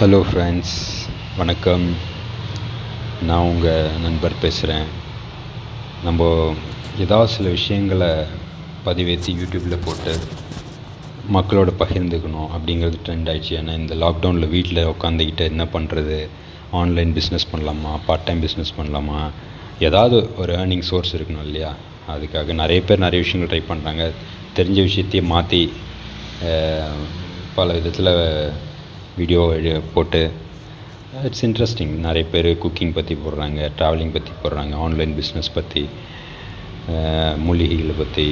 Hello friends வணக்கம். நான் உங்கள் நண்பர் பேசுகிறேன் நம்ம ஏதாவது சில விஷயங்களை பதிவேற்றி யூடியூப்பில் போட்டு மக்களோட பகிர்ந்துக்கணும் அப்படிங்கிறது ட்ரெண்ட் ஆயிடுச்சு. ஏன்னா இந்த லாக்டவுனில் வீட்டில் உட்காந்துக்கிட்டு என்ன பண்ணுறது ஆன்லைன் பிஸ்னஸ் பண்ணலாமா? பார்ட் டைம் பிஸ்னஸ் பண்ணலாமா? ஏதாவது ஒரு ஏர்னிங் சோர்ஸ் இருக்கணும் இல்லையா? அதுக்காக நிறைய பேர் நிறைய விஷயங்கள் ட்ரை பண்ணுறாங்க தெரிஞ்ச விஷயத்தையே மாற்றி பல விதத்தில் வீடியோ போட்டு இட்ஸ் இன்ட்ரெஸ்டிங் நிறைய பேர் குக்கிங் பற்றி போடுறாங்க ட்ராவலிங் பற்றி போடுறாங்க ஆன்லைன் பிஸ்னஸ் பற்றி மூலிகைகளை பற்றி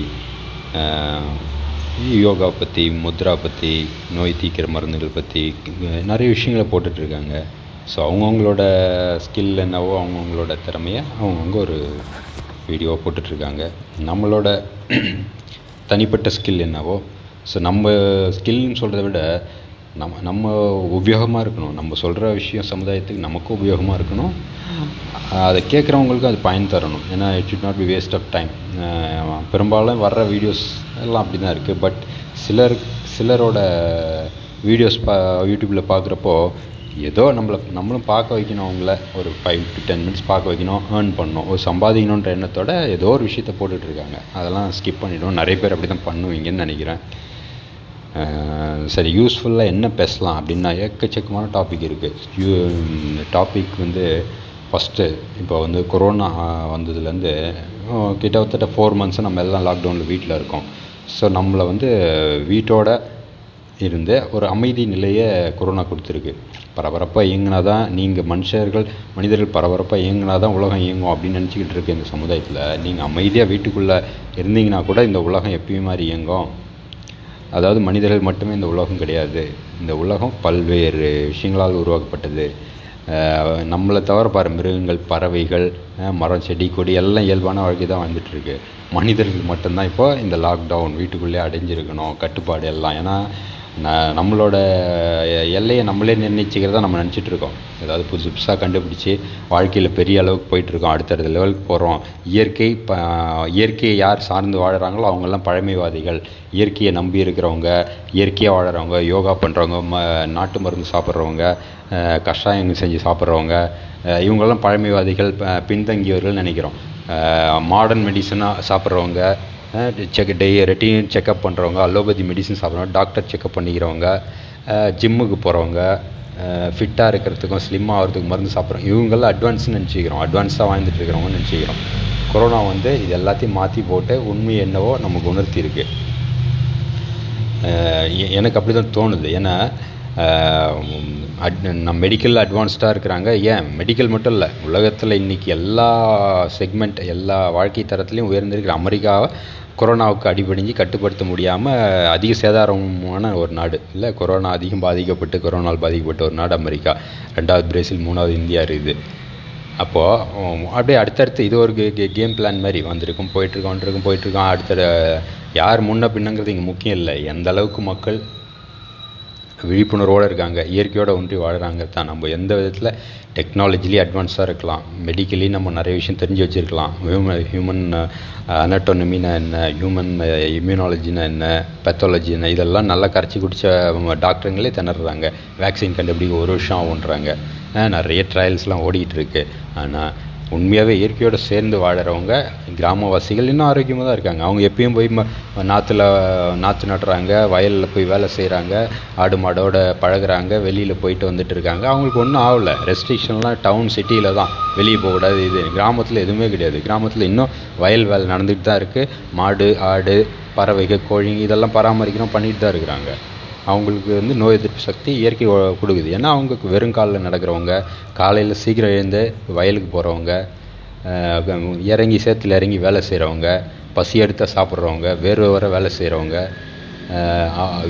யோகா பற்றி முத்ரா பற்றி நோய் தீக்கிற மருந்துகள் பற்றி நிறைய விஷயங்களை போட்டுட்ருக்காங்க ஸோ அவங்கவுங்களோட ஸ்கில் என்னவோ அவங்கவுங்களோட திறமையை அவங்கவுங்க ஒரு வீடியோ போட்டுட்ருக்காங்க நம்மளோட தனிப்பட்ட ஸ்கில் என்னவோ ஸோ நம்ம ஸ்கில்னு சொல்கிறத விட நம்ம நம்ம உபயோகமாக இருக்கணும். நம்ம சொல்கிற விஷயம் சமுதாயத்துக்கு நமக்கும் உபயோகமாக இருக்கணும். அதை கேட்குறவங்களுக்கும் அது பயன் தரணும். ஏன்னா it should not be waste of time பெரும்பாலும் வர்ற வீடியோஸ் எல்லாம் அப்படி தான் இருக்குது பட் சிலர் சிலரோட வீடியோஸ் பா யூடியூப்பில் பார்க்குறப்போ ஏதோ நம்மளை நம்மளும் பார்க்க வைக்கணும் அவங்கள. ஒரு ஃபைவ் டு டென் மினிட்ஸ் பார்க்க வைக்கணும் ஏர்ன் பண்ணணும். ஒரு சம்பாதிக்கணுன்ற எண்ணத்தோட ஏதோ ஒரு விஷயத்த போட்டுட்ருக்காங்க அதெல்லாம் ஸ்கிப் பண்ணிவிடும் நிறைய பேர் அப்படி தான் பண்ணுவீங்கன்னு நினைக்கிறேன். சரி யூஸ்ஃபுல்லாக என்ன பேசலாம் அப்படின்னா எக்கச்சக்கமான டாபிக் இருக்குது டாபிக் வந்து ஃபஸ்ட்டு இப்போ வந்து கொரோனா வந்ததுலேருந்து கிட்டத்தட்ட ஃபோர் மந்த்ஸ் நம்ம எல்லாம் லாக்டவுனில் வீட்டில் இருக்கோம். ஸோ நம்மளை வந்து வீட்டோட இருந்து ஒரு அமைதி நிலையை கொரோனா கொடுத்துருக்கு. பரபரப்பாக இயங்கினா தான் நீங்கள் மனுஷர்கள் மனிதர்கள் பரபரப்பாக இயங்கினா தான் உலகம் இயங்கும் அப்படின்னு நினச்சிக்கிட்டு இருக்கு இந்த சமுதாயத்தில் நீங்கள் அமைதியாக வீட்டுக்குள்ளே இருந்தீங்கன்னா கூட இந்த உலகம் எப்பயும் மாதிரி இயங்கும். அதாவது மனிதர்கள் மட்டுமே இந்த உலகம் கிடையாது. இந்த உலகம் பல்வேறு விஷயங்களால் உருவாக்கப்பட்டது. நம்மளை தவிர பாரு மிருகங்கள் பறவைகள் மரம் செடி கொடி எல்லாம் இயல்பான வாழ்க்கை தான் வந்துட்டுருக்கு. மனிதர்கள் மட்டும்தான் இப்போ இந்த லாக்டவுன் வீட்டுக்குள்ளே அடைஞ்சிருக்கணும் கட்டுப்பாடு எல்லாம். ஏன்னா நம்மளோட எல்லையை நம்மளே நிர்ணயிச்சிக்கிறதா நம்ம நினச்சிட்டு இருக்கோம். ஏதாவது புதுசு புதுசாக கண்டுபிடிச்சி வாழ்க்கையில் பெரிய அளவுக்கு போயிட்டுருக்கோம். அடுத்தடுத்த லெவலுக்கு போகிறோம் இயற்கை ப இயற்கையை யார் சார்ந்து வாழ்கிறாங்களோ அவங்கெல்லாம் பழமைவாதிகள். இயற்கையை நம்பி இருக்கிறவங்க இயற்கையாக வாழறவங்க யோகா பண்ணுறவங்க ம நாட்டு மருந்து சாப்பிட்றவங்க கஷாயம் செஞ்சு சாப்பிட்றவங்க இவங்கெல்லாம் பழமைவாதிகள் பின்தங்கியவர்கள் நினைக்கிறோம். மாடர்ன் மெடிசனாக சாப்பிட்றவங்க செக் டெய் ரெட்டின் செக்கப் பண்ணுறவங்க அலோபதி மெடிசன் சாப்பிட்றவங்க டாக்டர் செக்கப் பண்ணிக்கிறவங்க ஜிம்முக்கு போகிறவங்க ஃபிட்டாக இருக்கிறதுக்கும் ஸ்லிம்மாக ஆகிறதுக்கு மருந்து சாப்பிட்றோம் இவங்கெல்லாம் அட்வான்ஸ்னு நினச்சிக்கிறோம். அட்வான்ஸாக வாழ்ந்துட்டு இருக்கிறவங்கன்னு நினச்சிக்கிறோம். கொரோனா வந்து இது எல்லாத்தையும் மாற்றி போட்டு உண்மை என்னவோ நமக்கு உணர்த்தி உணர்த்தியிருக்கு எனக்கு அப்படி தான் தோணுது. ஏன்னா அட் நம்ம மெடிக்கல் அட்வான்ஸ்டாக இருக்கிறாங்க. ஏன்? மெடிக்கல் மட்டும் இல்லை. உலகத்தில் இன்றைக்கி எல்லா செக்மெண்ட் எல்லா வாழ்க்கை தரத்துலேயும் உயர்ந்திருக்கிற அமெரிக்காவை கொரோனாவுக்கு அடிபடிஞ்சு கட்டுப்படுத்த முடியாமல் அதிக சேதாரமான ஒரு நாடு. இல்லை கொரோனா அதிகம் பாதிக்கப்பட்டு கொரோனால் பாதிக்கப்பட்ட ஒரு நாடு அமெரிக்கா. ரெண்டாவது பிரேசில் மூணாவது இந்தியா இருக்குது. அப்போது அப்படியே அடுத்தடுத்து இது ஒரு கேம் பிளான் மாதிரி வந்திருக்கும். போயிட்டுருக்கோம் வந்துருக்கும் போயிட்டுருக்கோம் அடுத்த யார் முன்ன பின்னங்கிறது இங்கே முக்கியம் இல்லை. எந்த அளவுக்கு மக்கள் விழிப்புணர்வோடு இருக்காங்க. இயற்கையோடு ஒன்றி வாழ்கிறாங்க தான். நம்ம எந்த விதத்தில் டெக்னாலஜிலேயே அட்வான்ஸாக இருக்கலாம். மெடிக்கலி நம்ம நிறைய விஷயம் தெரிஞ்சு வச்சுருக்கலாம். ஹியூமன் ஹியூமன் அனட்டோனமினா uh, என்ன? ஹியூமன் இம்யூனாலஜினா uh, என்ன? பெத்தாலஜி என்ன இதெல்லாம் நல்லா கரைச்சி குடித்த டாக்டருங்களே திணறாங்க வேக்சின் கண்டுபிடிக்க ஒரு வருஷம் ஆகுன்றாங்க. நிறைய ட்ரையல்ஸ்லாம் ஓடிக்கிட்டு இருக்குது ஆனால் உண்மையாகவே இயற்கையோடு சேர்ந்து வாழறவங்க கிராமவாசிகள் இன்னும் ஆரோக்கியமாக தான் இருக்காங்க. அவங்க எப்பயும் போய் நாற்றுல நாற்று நடுறாங்க வயலில் போய் வேலை செய்கிறாங்க ஆடு மாடோட பழகுறாங்க வெளியில் போயிட்டு வந்துட்டு இருக்காங்க. அவங்களுக்கு ஒன்றும் ஆகலை. ரெஸ்ட்ரிக்ஷன்லாம் டவுன் சிட்டியில் தான். வெளியே போகக்கூடாது இது கிராமத்தில் எதுவுமே கிடையாது. கிராமத்தில் இன்னும் வயல் வேலை நடந்துகிட்டு தான் இருக்குது மாடு ஆடு பறவைகள் கோழி இதெல்லாம் பராமரிக்கிறோம் பண்ணிட்டு தான் இருக்கிறாங்க. அவங்களுக்கு வந்து நோய் எதிர்ப்பு சக்தி இயற்கை கொடுக்குது. ஏன்னா அவங்க வெறும் காலில் நடக்கிறவங்க காலையில் சீக்கிரம் எழுந்து வயலுக்கு போகிறவங்க இறங்கி சேத்துல இறங்கி வேலை செய்கிறவங்க பசி எடுத்தால் சாப்பிட்றவங்க வேறு வர வேலை செய்கிறவங்க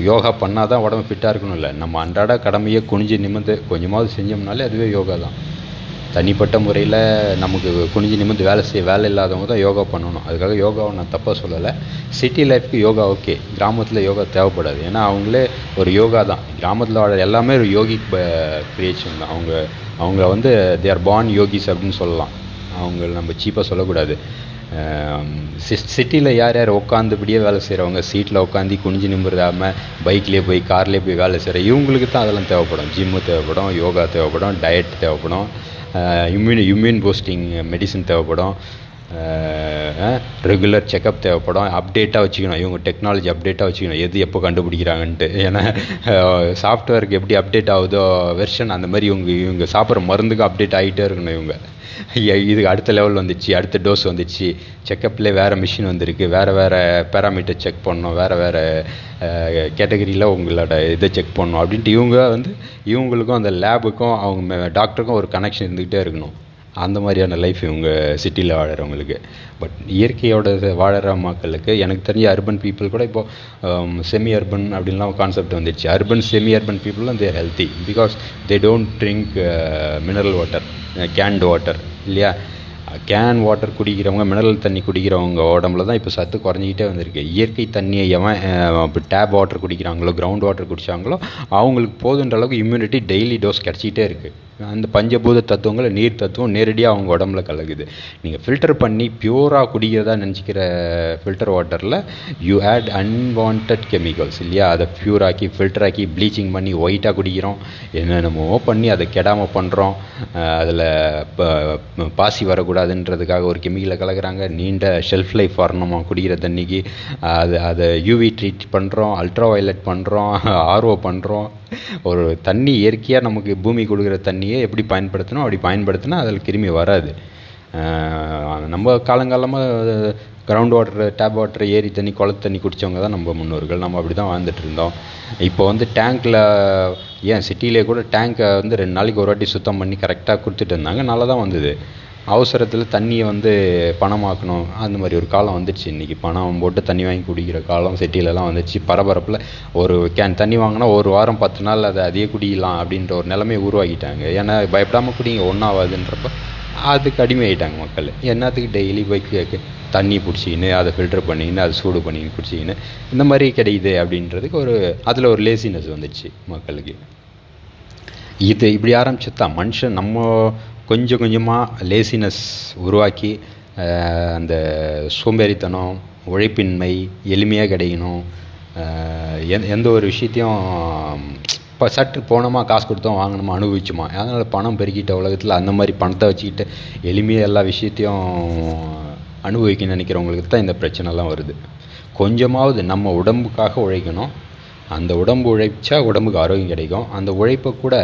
யோகா பண்ணால் தான் உடம்பு ஃபிட்டாக இருக்கணும் இல்லை நம்ம அன்றாட கடமையை குனிஞ்சு நிமிந்து கொஞ்சமாவது செஞ்சோம்னாலே அதுவே யோகா தான். தனிப்பட்ட முறையில் நமக்கு குனிஞ்சு நிமிந்து வேலை செய்ய வேலை இல்லாதவங்க தான் யோகா பண்ணணும். அதுக்காக யோகாவை நான் தப்பாக சொல்லலை. சிட்டி லைஃப்க்கு யோகா ஓகே கிராமத்தில் யோகா தேவைப்படாது. ஏன்னா அவங்களே ஒரு யோகா தான். கிராமத்தில் வாழ எல்லாமே ஒரு யோகிக் கிரியேஷன் தான். அவங்க அவங்க வந்து தே ஆர் பார்ன் யோகிஸ் அப்படின்னு சொல்லலாம். அவங்க நம்ம சீப்பாக சொல்லக்கூடாது. சிட்டியில் யார் யார் உட்காந்துபடியே வேலை செய்கிறவங்க சீட்டில் உட்காந்து குனிஞ்சு நிமிடாமல் பைக்லேயே போய் கார்லேயே போய் வேலை செய்கிற இவங்களுக்கு தான் அதெல்லாம் தேவைப்படும். ஜிம்மு தேவைப்படும் யோகா தேவைப்படும் டயட் தேவைப்படும். இம்யூன் இம்யூன் பூஸ்டிங் மெடிசன் தேவைப்படும். ரெகுலர் செக்கப் தேவைப்படும். அப்டேட்டாக வச்சுக்கணும். இவங்க டெக்னாலஜி அப்டேட்டாக வச்சுக்கணும். எது எப்போ கண்டுபிடிக்கிறாங்கன்ட்டு. ஏன்னா சாஃப்ட்வேருக்கு எப்படி அப்டேட் ஆகுதோ வெர்ஷன் அந்த மாதிரி இவங்க இவங்க சாப்பிட்ற மருந்துக்கு அப்டேட் ஆகிட்டே இருக்கணும் இவங்க. இதுக்கு அடுத்த லெவல் வந்துச்சு அடுத்த டோஸ் வந்துச்சு. செக்கப்லேயே வேறு மிஷின் வந்திருக்கு. வேறு வேறு பேராமீட்டர் செக் பண்ணணும். வேறு வேறு கேட்டகரியில் உங்களோட இதை செக் பண்ணணும். அப்படின்ட்டு இவங்க வந்து இவங்களுக்கும் அந்த லேபுக்கும் அவங்க டாக்டருக்கும் ஒரு கனெக்ஷன் இருந்துக்கிட்டே இருக்கணும். அந்த மாதிரியான லைஃப் இவங்க சிட்டியில் வாழறவங்களுக்கு. பட் இயற்கையோட வாழற மக்களுக்கு எனக்கு தெரிஞ்ச அர்பன் பீப்புள் கூட இப்போது செமி um, அர்பன் அப்படின்லாம் கான்செப்ட் வந்துடுச்சு. Urban semi urban பீப்புளும் they're healthy because they don't drink mineral water canned water இல்லையா? கேன் வாட்டர் குடிக்கிறவங்க மினரல் தண்ணி குடிக்கிறவங்க உடம்புல தான் இப்போ சத்து குறைஞ்சிக்கிட்டே வந்திருக்கு. இயற்கை தண்ணியை எவன் இப்போ டேப் வாட்டர் குடிக்கிறாங்களோ கிரவுண்ட் வாட்டர் குடித்தாங்களோ அவங்களுக்கு போதுன்ற அளவுக்கு இம்யூனிட்டி டெய்லி டோஸ் கிடச்சிக்கிட்டே இருக்குது அந்த பஞ்சபூத தத்துவங்களை நீர் தத்துவம் நேரடியாக அவங்க உடம்புல கலகுது நீங்கள் ஃபில்டர் பண்ணி பியூராக குடிக்கிறதா நினச்சிக்கிற ஃபில்டர் வாட்டரில் யூ ஆட் அன்வான்ட் கெமிக்கல்ஸ் இல்லையா? அதை பியூராக்கி ஃபில்டராக்கி ப்ளீச்சிங் பண்ணி ஒயிட்டாக குடிக்கிறோம். என்னென்னமோ பண்ணி அதை கெடாமல் பண்ணுறோம் அதில் பாசி வரக்கூடாது. வரக்கூடாதுன்றதுக்காக ஒரு கெமிக்கலை கலக்கிறாங்க. நீண்ட ஷெல்ஃப் லைஃப் வரணுமா? குடிக்கிற தண்ணிக்கு. அது அதை யூவி ட்ரீட் பண்ணுறோம் அல்ட்ரா வயலட் பண்ணுறோம் ஆர்ஓ பண்ணுறோம் ஒரு தண்ணி இயற்கையாக நமக்கு பூமி கொடுக்குற தண்ணியை எப்படி பயன்படுத்தணும்? அப்படி பயன்படுத்தினா அதில் கிருமி வராது. நம்ம காலங்காலமாக கிரவுண்ட் வாட்டர் டேப் வாட்டர் ஏரி தண்ணி குளத்து தண்ணி குடித்தவங்க தான் நம்ம முன்னோர்கள். நம்ம அப்படி தான் வாழ்ந்துட்டு இருந்தோம். இப்போ வந்து டேங்க்கில் ஏன் சிட்டியிலே கூட டேங்க்கை வந்து ரெண்டு நாளைக்கு ஒரு வாட்டி சுத்தம் பண்ணி கரெக்டாக கொடுத்துட்டு இருந்தாங்க. நல்லா தான் வந்தது. அவசரத்தில் தண்ணியை வந்து பணமாக்கணும். அந்த மாதிரி ஒரு காலம் வந்துடுச்சு இன்றைக்கி பணம் போட்டு தண்ணி வாங்கி குடிக்கிற காலம் சிட்டிலலாம் வந்துடுச்சு பரபரப்பில் ஒரு கேன் தண்ணி வாங்கினா ஒரு வாரம் பத்து நாள் அதை அதையே குடிக்கலாம் அப்படின்ற ஒரு நிலைமையை உருவாக்கிட்டாங்க. ஏன்னா பயப்படாமல் குடிங்க ஒன்றாவாதுன்றப்ப அதுக்கு அடிமையாயிட்டாங்க மக்கள். என்னத்துக்கு டெய்லி போய் தண்ணி பிடிச்சிக்கின்னு அதை ஃபில்டர் பண்ணிக்கின்னு அதை சூடு பண்ணிக்கின்னு குடிச்சிக்கின்னு இந்த மாதிரி கிடைக்குது அப்படின்றதுக்கு ஒரு அதில் ஒரு லேசினஸ் வந்துடுச்சு மக்களுக்கு. இது இப்படி ஆரம்பிச்சு தான் மனுஷன் நம்ம கொஞ்சம் கொஞ்சமாக லேசினஸ் உருவாக்கி அந்த சோம்பேறித்தனம் உழைப்பின்மை எளிமையாக கிடைக்கணும். எந் எந்த ஒரு விஷயத்தையும் இப்போ சட்டு போனோமா காசு கொடுத்தோம் வாங்கினோமா அனுபவிச்சோமா? அதனால் பணம் பெருக்கிட்ட உலகத்தில் அந்த மாதிரி பணத்தை வச்சுக்கிட்டு எளிமையாக எல்லா விஷயத்தையும் அனுபவிக்க நினைக்கிறவங்களுக்கு தான் இந்த பிரச்சனைலாம் வருது. கொஞ்சமாவது நம்ம உடம்புக்காக உழைக்கணும். அந்த உடம்பு உழைச்சா உடம்புக்கு ஆரோக்கியம் கிடைக்கும். அந்த உழைப்பை கூட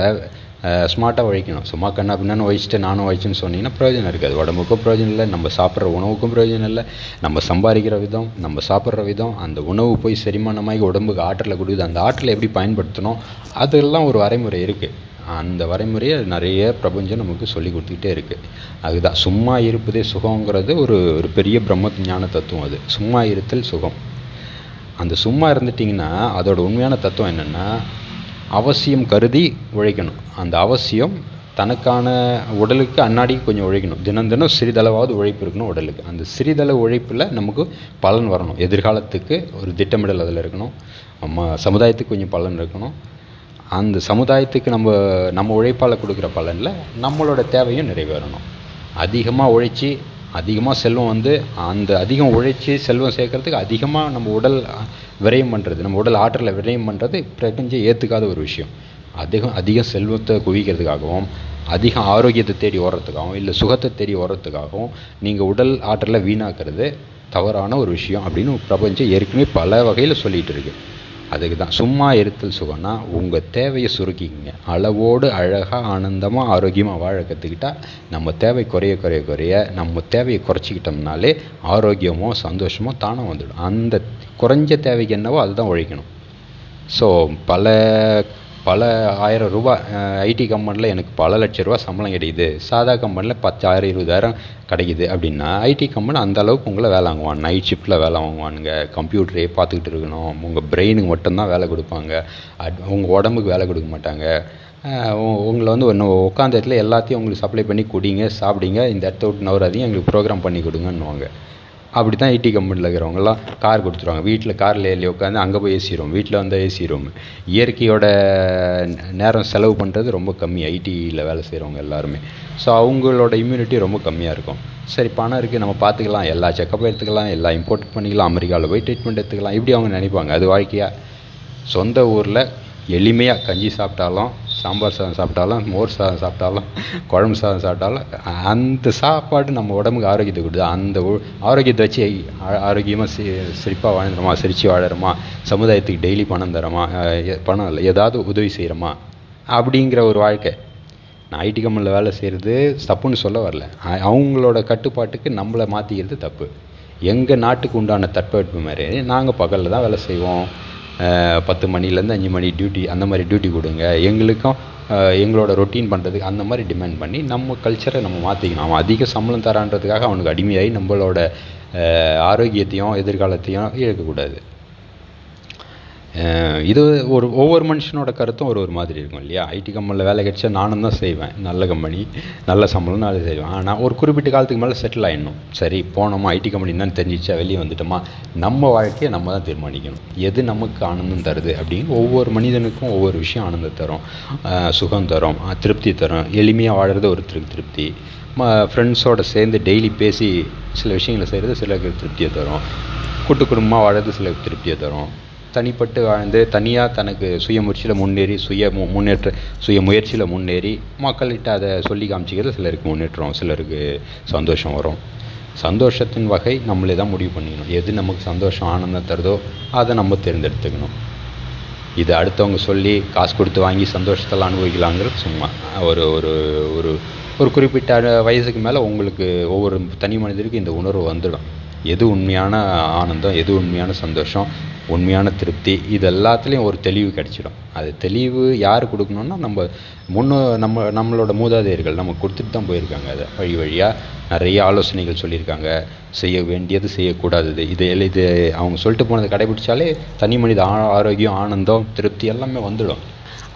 ஸ்மார்ட்டாக உழைக்கணும். சும்மா கண்ணா பின்னான்னு உழைச்சிட்டு நானும் உழைச்சுன்னு சொன்னீங்கன்னா பிரயோஜனம் இருக்காது. உடம்புக்கும் பிரயோஜனம் இல்லை நம்ம சாப்பிட்ற உணவுக்கும் பிரயோஜனம் இல்லை. நம்ம சம்பாதிக்கிற விதம் நம்ம சாப்பிட்ற விதம் அந்த உணவு போய் செரிமானமாகி உடம்புக்கு ஆற்றலை கொடுக்குது. அந்த ஆற்றலை எப்படி பயன்படுத்தணும்? அதெல்லாம் ஒரு வரைமுறை இருக்குது அந்த வரைமுறையை நிறைய பிரபஞ்சம் நமக்கு சொல்லி கொடுத்துக்கிட்டே இருக்குது அதுதான். சும்மா இருப்பதே சுகங்கிறது ஒரு ஒரு பெரிய பிரம்ம ஞான தத்துவம் அது. சும்மா இருத்தல் சுகம். அந்த சும்மா இருந்துட்டிங்கன்னா அதோட உண்மையான தத்துவம் என்னென்னா அவசியம் கருதி உழைக்கணும். அந்த அவசியம் தனக்கான உடலுக்கு அன்னாடி கொஞ்சம் உழைக்கணும். தினம் தினம் சிறிதளவாவது உழைப்பு இருக்கணும் உடலுக்கு. அந்த சிறிதளவு உழைப்பில் நமக்கு பலன் வரணும். எதிர்காலத்துக்கு ஒரு திட்டமிடல் அதில் இருக்கணும். நம்ம சமுதாயத்துக்கு கொஞ்சம் பலன் இருக்கணும். அந்த சமுதாயத்துக்கு நம்ம நம்ம உழைப்பால் கொடுக்குற பலனில் நம்மளோட தேவையும் நிறைவேறணும். அதிகமாக உழைச்சி அதிகமாக செல்வம் வந்து அந்த அதிகம் உழைச்சி செல்வம் சேர்க்கறதுக்கு அதிகமாக நம்ம உடல் விரயம் பண்ணுறது நம்ம உடல் ஆற்றலை விரயம் பண்ணுறது பிரபஞ்சம் ஏற்றுக்காத ஒரு விஷயம். அதிகம் அதிக செல்வத்தை குவிக்கிறதுக்காகவும் அதிக ஆரோக்கியத்தை தேடி ஓடுறதுக்காகவும் இல்லை சுகத்தை தேடி ஓடுறதுக்காகவும் நீங்கள் உடல் ஆற்றலை வீணாக்கிறது தவறான ஒரு விஷயம் அப்படின்னு பிரபஞ்சம் ஏற்கனவே பல வகையில் சொல்லிகிட்டு இருக்குது அதுக்கு தான் சும்மா இருத்தல் சுகம்னா உங்கள் தேவையை சுருக்கிங்க அளவோடு அழகாக ஆனந்தமாக ஆரோக்கியமாக வாழ கற்றுக்கிட்டா நம்ம தேவை குறைய குறைய குறைய நம்ம தேவையை குறைச்சிக்கிட்டோம்னாலே ஆரோக்கியமோ சந்தோஷமோ தானாக வந்துடும். அந்த குறைஞ்ச தேவைக்கு என்னவோ அதுதான் உழைக்கணும் ஸோ பல பல ஆயிரம் ரூபாய் ஐடி கம்பெனியில் எனக்கு பல லட்ச ரூபா சம்பளம் கிடைக்குது. சாதா கம்பெனியில் பத்தாயிரம் இருபதாயிரம் கிடைக்குது. அப்படின்னா ஐடி கம்பெனி அந்த அளவுக்கு உங்களை வேலை வாங்குவான் நைட் ஷிஃப்ட்டில் வேலை வாங்குவானுங்க. கம்ப்யூட்டரே பார்த்துக்கிட்டு இருக்கணும். உங்கள் பிரெயினுக்கு மட்டும்தான் வேலை கொடுப்பாங்க. அட் உங்கள் உடம்புக்கு வேலை கொடுக்க மாட்டாங்க. உங்களை வந்து ஒன்று உட்காந்த இடத்துல எல்லாத்தையும் உங்களுக்கு சப்ளை பண்ணி குடிங்க சாப்பிடுங்க. இந்த இடத்த விட்டு நவராதையும் எங்களுக்கு ப்ரோக்ராம் பண்ணி கொடுங்கன்னுவாங்க. அப்படி தான் ஐடி கம்பெனியில் இருக்கிறவங்கலாம் கார் கொடுத்துருவாங்க. வீட்டில் காரில் ஏறி உட்காந்து அங்கே போய் ஏசி ரூம் வீட்டில் வந்து ஏசி ரூம் இயற்கையோட நேரம் செலவு பண்ணுறது ரொம்ப கம்மி ஐடியில் வேலை செய்கிறவங்க எல்லாருமே. ஸோ அவங்களோட இம்யூனிட்டி ரொம்ப கம்மியாக இருக்கும். சரி பணம் இருக்குது நம்ம பார்த்துக்கலாம். எல்லா செக்கப்பும் எடுத்துக்கலாம் எல்லாம் இம்போர்ட் பண்ணிக்கலாம் அமெரிக்காவில் போய் ட்ரீட்மெண்ட் எடுத்துக்கலாம். இப்படி அவங்க நினைப்பாங்க. அது வாழ்க்கையாக சொந்த ஊரில் எளிமையாக கஞ்சி சாப்பிட்டாலும் சாம்பார் சாதம் சாப்பிட்டாலும் மோர் சாதம் சாப்பிட்டாலும் குழம்பு சாதம் சாப்பிட்டாலும் அந்த சாப்பாடு நம்ம உடம்புக்கு ஆரோக்கியத்தை கொடுக்குது. அந்த ஆரோக்கியத்தை வச்சு ஆரோக்கியமாக சி சிரிப்பாக வாழ்ந்துருமா சிரித்து வாழறோமா சமுதாயத்துக்கு டெய்லி பணம் தரோமா பணம் இல்லை ஏதாவது உதவி செய்கிறோமா அப்படிங்கிற ஒரு வாழ்க்கை. நான் ஐடி கம்பெனியில் வேலை செய்கிறது தப்புன்னு சொல்ல வரல. அவங்களோட கட்டுப்பாட்டுக்கு நம்மளை மாற்றிக்கிறது தப்பு. எங்கள் நாட்டுக்கு உண்டான தட்பவெட்பு மாதிரி நாங்கள் பகலில் தான் வேலை செய்வோம். பத்து மணிலேருந்து அஞ்சு மணி டியூட்டி அந்த மாதிரி டியூட்டி கொடுங்க. எங்களுக்கும் எங்களோட ரொட்டீன் பண்ணுறதுக்கு அந்த மாதிரி டிமாண்ட் பண்ணி நம்ம கல்ச்சரை நம்ம மாற்றிக்கணும் அவன் அதிக சம்பளம் தரான்றதுக்காக அவனுக்கு அடிமையாகி நம்மளோட ஆரோக்கியத்தையும் எதிர்காலத்தையும் இழக்கக்கூடாது. இது ஒரு ஒவ்வொரு மனுஷனோட கருத்தும் ஒரு ஒரு மாதிரி இருக்கும் இல்லையா? ஐடி கம்பெனியில் வேலை கிடைச்சா நானும் தான் செய்வேன். நல்ல கம்பெனி நல்ல சம்பளம் நான் செய்வேன். ஆனால் ஒரு குறிப்பிட்ட காலத்துக்கு மேலே செட்டில் ஆகிடணும் சரி போனோமா ஐடி கம்பெனி தான் தெரிஞ்சிச்சா வெளியே வந்துட்டோமா? நம்ம வாழ்க்கையை நம்ம தான் தீர்மானிக்கணும். எது நமக்கு ஆனந்தம் தருது அப்படின்னு ஒவ்வொரு மனிதனுக்கும் ஒவ்வொரு விஷயம் ஆனந்தம் தரும். சுகம் தரும். திருப்தி தரும். எளிமையாக வாழறது ஒரு திரு திருப்தி. ம ஃப்ரெண்ட்ஸோடு சேர்ந்து டெய்லி பேசி சில விஷயங்களை செய்கிறது சிலருக்கு திருப்தியை தரும். கூட்டு குடும்பமாக வாழறது சிலருக்கு திருப்தியை தரும். தனிப்பட்டு வாழ்ந்து தனியாக தனக்கு சுய முயற்சியில் முன்னேறி சுய மு முன்னேற்ற சுய முயற்சியில் முன்னேறி மக்கள்கிட்ட அதை சொல்லி காமிச்சிக்கிறது சிலருக்கு முன்னேற்றம் சிலருக்கு சந்தோஷம் வரும். சந்தோஷத்தின் வகை நம்மளே தான் முடிவு பண்ணிக்கணும். எது நமக்கு சந்தோஷம் ஆனந்தம் தருதோ அதை நம்ம தேர்ந்தெடுத்துக்கணும். இது அடுத்தவங்க சொல்லி காசு கொடுத்து வாங்கி சந்தோஷத்தெல்லாம் அனுபவிக்கலாங்கிறது சும்மா. ஒரு ஒரு ஒரு ஒரு குறிப்பிட்ட வயசுக்கு மேலே உங்களுக்கு ஒவ்வொரு தனி மனிதருக்கும் இந்த உணர்வு வந்துடும். எது உண்மையான ஆனந்தம் எது உண்மையான சந்தோஷம் உண்மையான திருப்தி இது எல்லாத்துலேயும் ஒரு தெளிவு கிடச்சிடும். அது தெளிவு யார் கொடுக்கணுன்னா நம்ம முன்னு நம்ம நம்மளோட மூதாதையர்கள் நம்ம கொடுத்துட்டு தான் போயிருக்காங்க அதை. வழி வழியாக நிறைய ஆலோசனைகள் சொல்லியிருக்காங்க. செய்ய வேண்டியது செய்யக்கூடாதது. இது இது அவங்க சொல்லிட்டு போனதை கடைபிடிச்சாலே தனி மனித ஆரோக்கியம் ஆனந்தம் திருப்தி எல்லாமே வந்துடும்.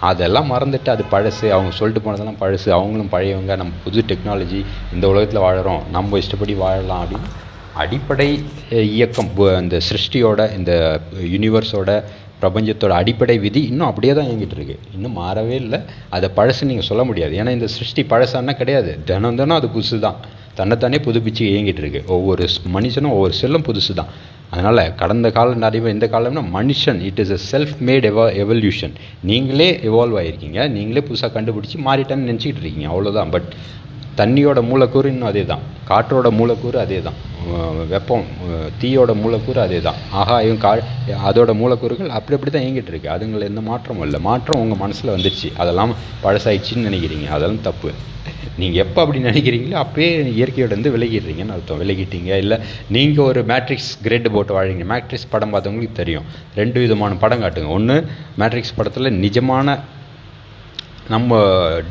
அதெல்லாம் மறந்துட்டு அது பழசு. அவங்க சொல்லிட்டு போனதெல்லாம் பழசு. அவங்களும் பழையவங்க. நம்ம புது டெக்னாலஜி இந்த உலகத்தில் வாழறோம். நம்ம இஷ்டப்படி வாழலாம் அப்படின்னு அடிப்படை இயக்கம் இந்த சிருஷ்டியோட இந்த யூனிவர்ஸோட பிரபஞ்சத்தோட அடிப்படை விதி இன்னும் அப்படியே தான் இயங்கிட்டு இருக்கு. இன்னும் மாறவே இல்லை. அதை பழசு நீங்கள் சொல்ல முடியாது. ஏன்னா இந்த சிருஷ்டி பழசானா கிடையாது. தினம் தினம் அது புதுசு தான் தன்னைத்தானே புதுப்பிச்சு இயங்கிட்டு இருக்கு. ஒவ்வொரு மனுஷனும் ஒவ்வொரு செல்லும் புதுசு தான் அதனால் கடந்த காலம் நிறைய இந்த காலம்னா மனுஷன் it is a self made எவா evolution நீங்களே எவால்வ் ஆகிருக்கீங்க நீங்களே புதுசாக கண்டுபிடிச்சி மாறிட்டேன்னு நினச்சிக்கிட்டு இருக்கீங்க. அவ்வளோதான் பட் தண்ணியோட மூலக்கூறு இன்னும் அதே தான் காற்றோட மூலக்கூறு அதே தான் வெப்பம் தீயோட மூலக்கூறு அதே தான் ஆகாயம் கா அதோட மூலக்கூறுகள் அப்படி அப்படி தான் இயங்கிட்டு இருக்கு. அதுங்கள எந்த மாற்றமும் இல்லை. மாற்றம் உங்கள் மனசில் வந்துடுச்சு அதெல்லாம் பழசாயிடுச்சின்னு நினைக்கிறீங்க. அதெல்லாம் தப்பு. நீங்கள் எப்போ அப்படி நினைக்கிறீங்களோ அப்பயே இயற்கையோட இருந்து விலகிடுறீங்கன்னு அர்த்தம். விலகிட்டீங்க. இல்லை நீங்கள் ஒரு மேட்ரிக்ஸ் கிரேடு போட்டு வாழறீங்க. மேட்ரிக்ஸ் படம் பார்த்தவங்களுக்கு தெரியும். ரெண்டு விதமான படம் காட்டுங்க. ஒன்று மேட்ரிக்ஸ் படத்தில் நிஜமான நம்ம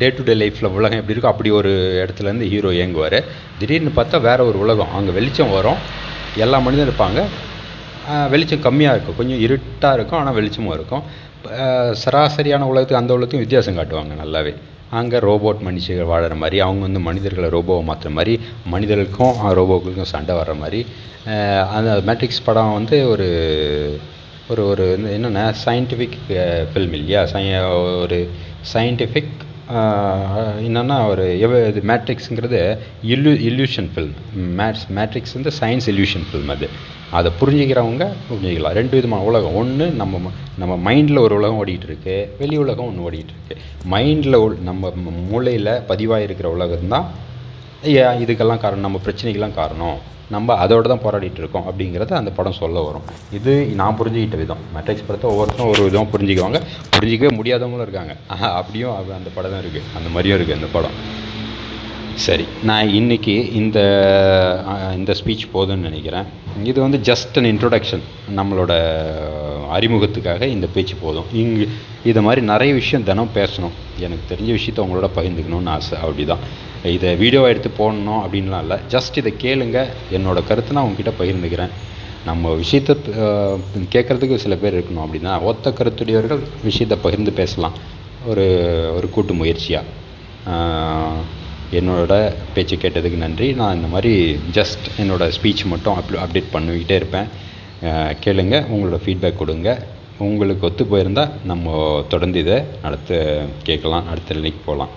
டே டு டே லைஃப்பில் உலகம் எப்படி இருக்கோ அப்படி ஒரு இடத்துலேருந்து ஹீரோ இயங்குவார். திடீர்னு பார்த்தா வேறு ஒரு உலகம். அங்கே வெளிச்சம் வரும். எல்லா மனிதனும் இருப்பாங்க. வெளிச்சம் கம்மியாக இருக்கும். கொஞ்சம் இருட்டாக இருக்கும். ஆனால் வெளிச்சமும் இருக்கும். சராசரியான உலகத்துக்கு அந்த உலகத்துக்கும் வித்தியாசம் காட்டுவாங்க நல்லாவே. அங்கே ரோபோட் மனுஷர்கள் வாழற மாதிரி அவங்க வந்து மனிதர்களை ரோபோவை மாற்றுற மாதிரி மனிதர்களுக்கும் ரோபோக்களுக்கும் சண்டை வர்ற மாதிரி. அந்த மேட்ரிக்ஸ் படம் வந்து ஒரு ஒரு ஒரு என்னென்ன சயின்டிஃபிக் ஃபில்ம் இல்லையா? சய ஒரு சயின்டிஃபிக் என்னென்னா ஒரு எவ இது மேட்ரிக்ஸுங்கிறது இல்லு இல்யூஷன் ஃபில்ம் மேட்ஸ் மேட்ரிக்ஸ் வந்து சயின்ஸ் இல்யூஷன் ஃபில்ம் அது. அதை புரிஞ்சுக்கிறவங்க புரிஞ்சுக்கலாம். ரெண்டு விதமான உலகம். ஒன்று நம்ம நம்ம மைண்டில் ஒரு உலகம் ஓடிட்டு இருக்கு வெளி உலகம் ஒன்று ஓடிட்டு இருக்கு மைண்டில் நம்ம மூளையில் பதிவாக இருக்கிற உலகம் தான் இதுக்கெல்லாம் காரணம் நம்ம பிரச்சனைக்கெல்லாம் காரணம். நம்ம அதோடு தான் போராடிட்டு இருக்கோம் அப்படிங்கிறத அந்த படம் சொல்ல வரும். இது நான் புரிஞ்சுக்கிட்ட விதம். மெட்ரிக்ஸ் படத்தை ஒவ்வொருத்தரும் ஒரு விதமாக புரிஞ்சுக்குவாங்க. புரிஞ்சிக்கவே முடியாதவங்களும் இருக்காங்க. அப்படியும் அந்த படம் தான் இருக்குது அந்த மாதிரியும் இருக்குது அந்த படம். சரி நான் இன்றைக்கி இந்த இந்த ஸ்பீச் போதும்னு நினைக்கிறேன். இது வந்து ஜஸ்ட் அன் இன்ட்ரொடக்ஷன் நம்மளோட அறிமுகத்துக்காக இந்த பேச்சு போதும். இங்கு இதை மாதிரி நிறைய விஷயம் தினம் பேசணும். எனக்கு தெரிஞ்ச விஷயத்த உங்களோட பகிர்ந்துக்கணும்னு ஆசை. அப்படி தான் இதை வீடியோவை எடுத்து போடணும் அப்படின்லாம் இல்லை. ஜஸ்ட் இதை கேளுங்க. என்னோடய கருத்து நான் உங்ககிட்ட பகிர்ந்துக்கிறேன். நம்ம விஷயத்தை கேட்குறதுக்கு சில பேர் இருக்கணும் அப்படின்னா ஒத்த கருத்துடையவர்கள் விஷயத்தை பகிர்ந்து பேசலாம். ஒரு ஒரு கூட்டு முயற்சியாக என்னோட பேச்சு கேட்டதுக்கு நன்றி. நான் இந்த மாதிரி ஜஸ்ட் என்னோடய ஸ்பீச் மட்டும் அப் அப்டேட் பண்ணிக்கிட்டே இருப்பேன். கேளுங்க. உங்களோட ஃபீட்பேக் கொடுங்க. உங்களுக்கு ஒத்து போயிருந்தால் நம்ம தொடர்ந்து இதை அடுத்து கேட்கலாம். அடுத்த நிலைக்கு போகலாம்.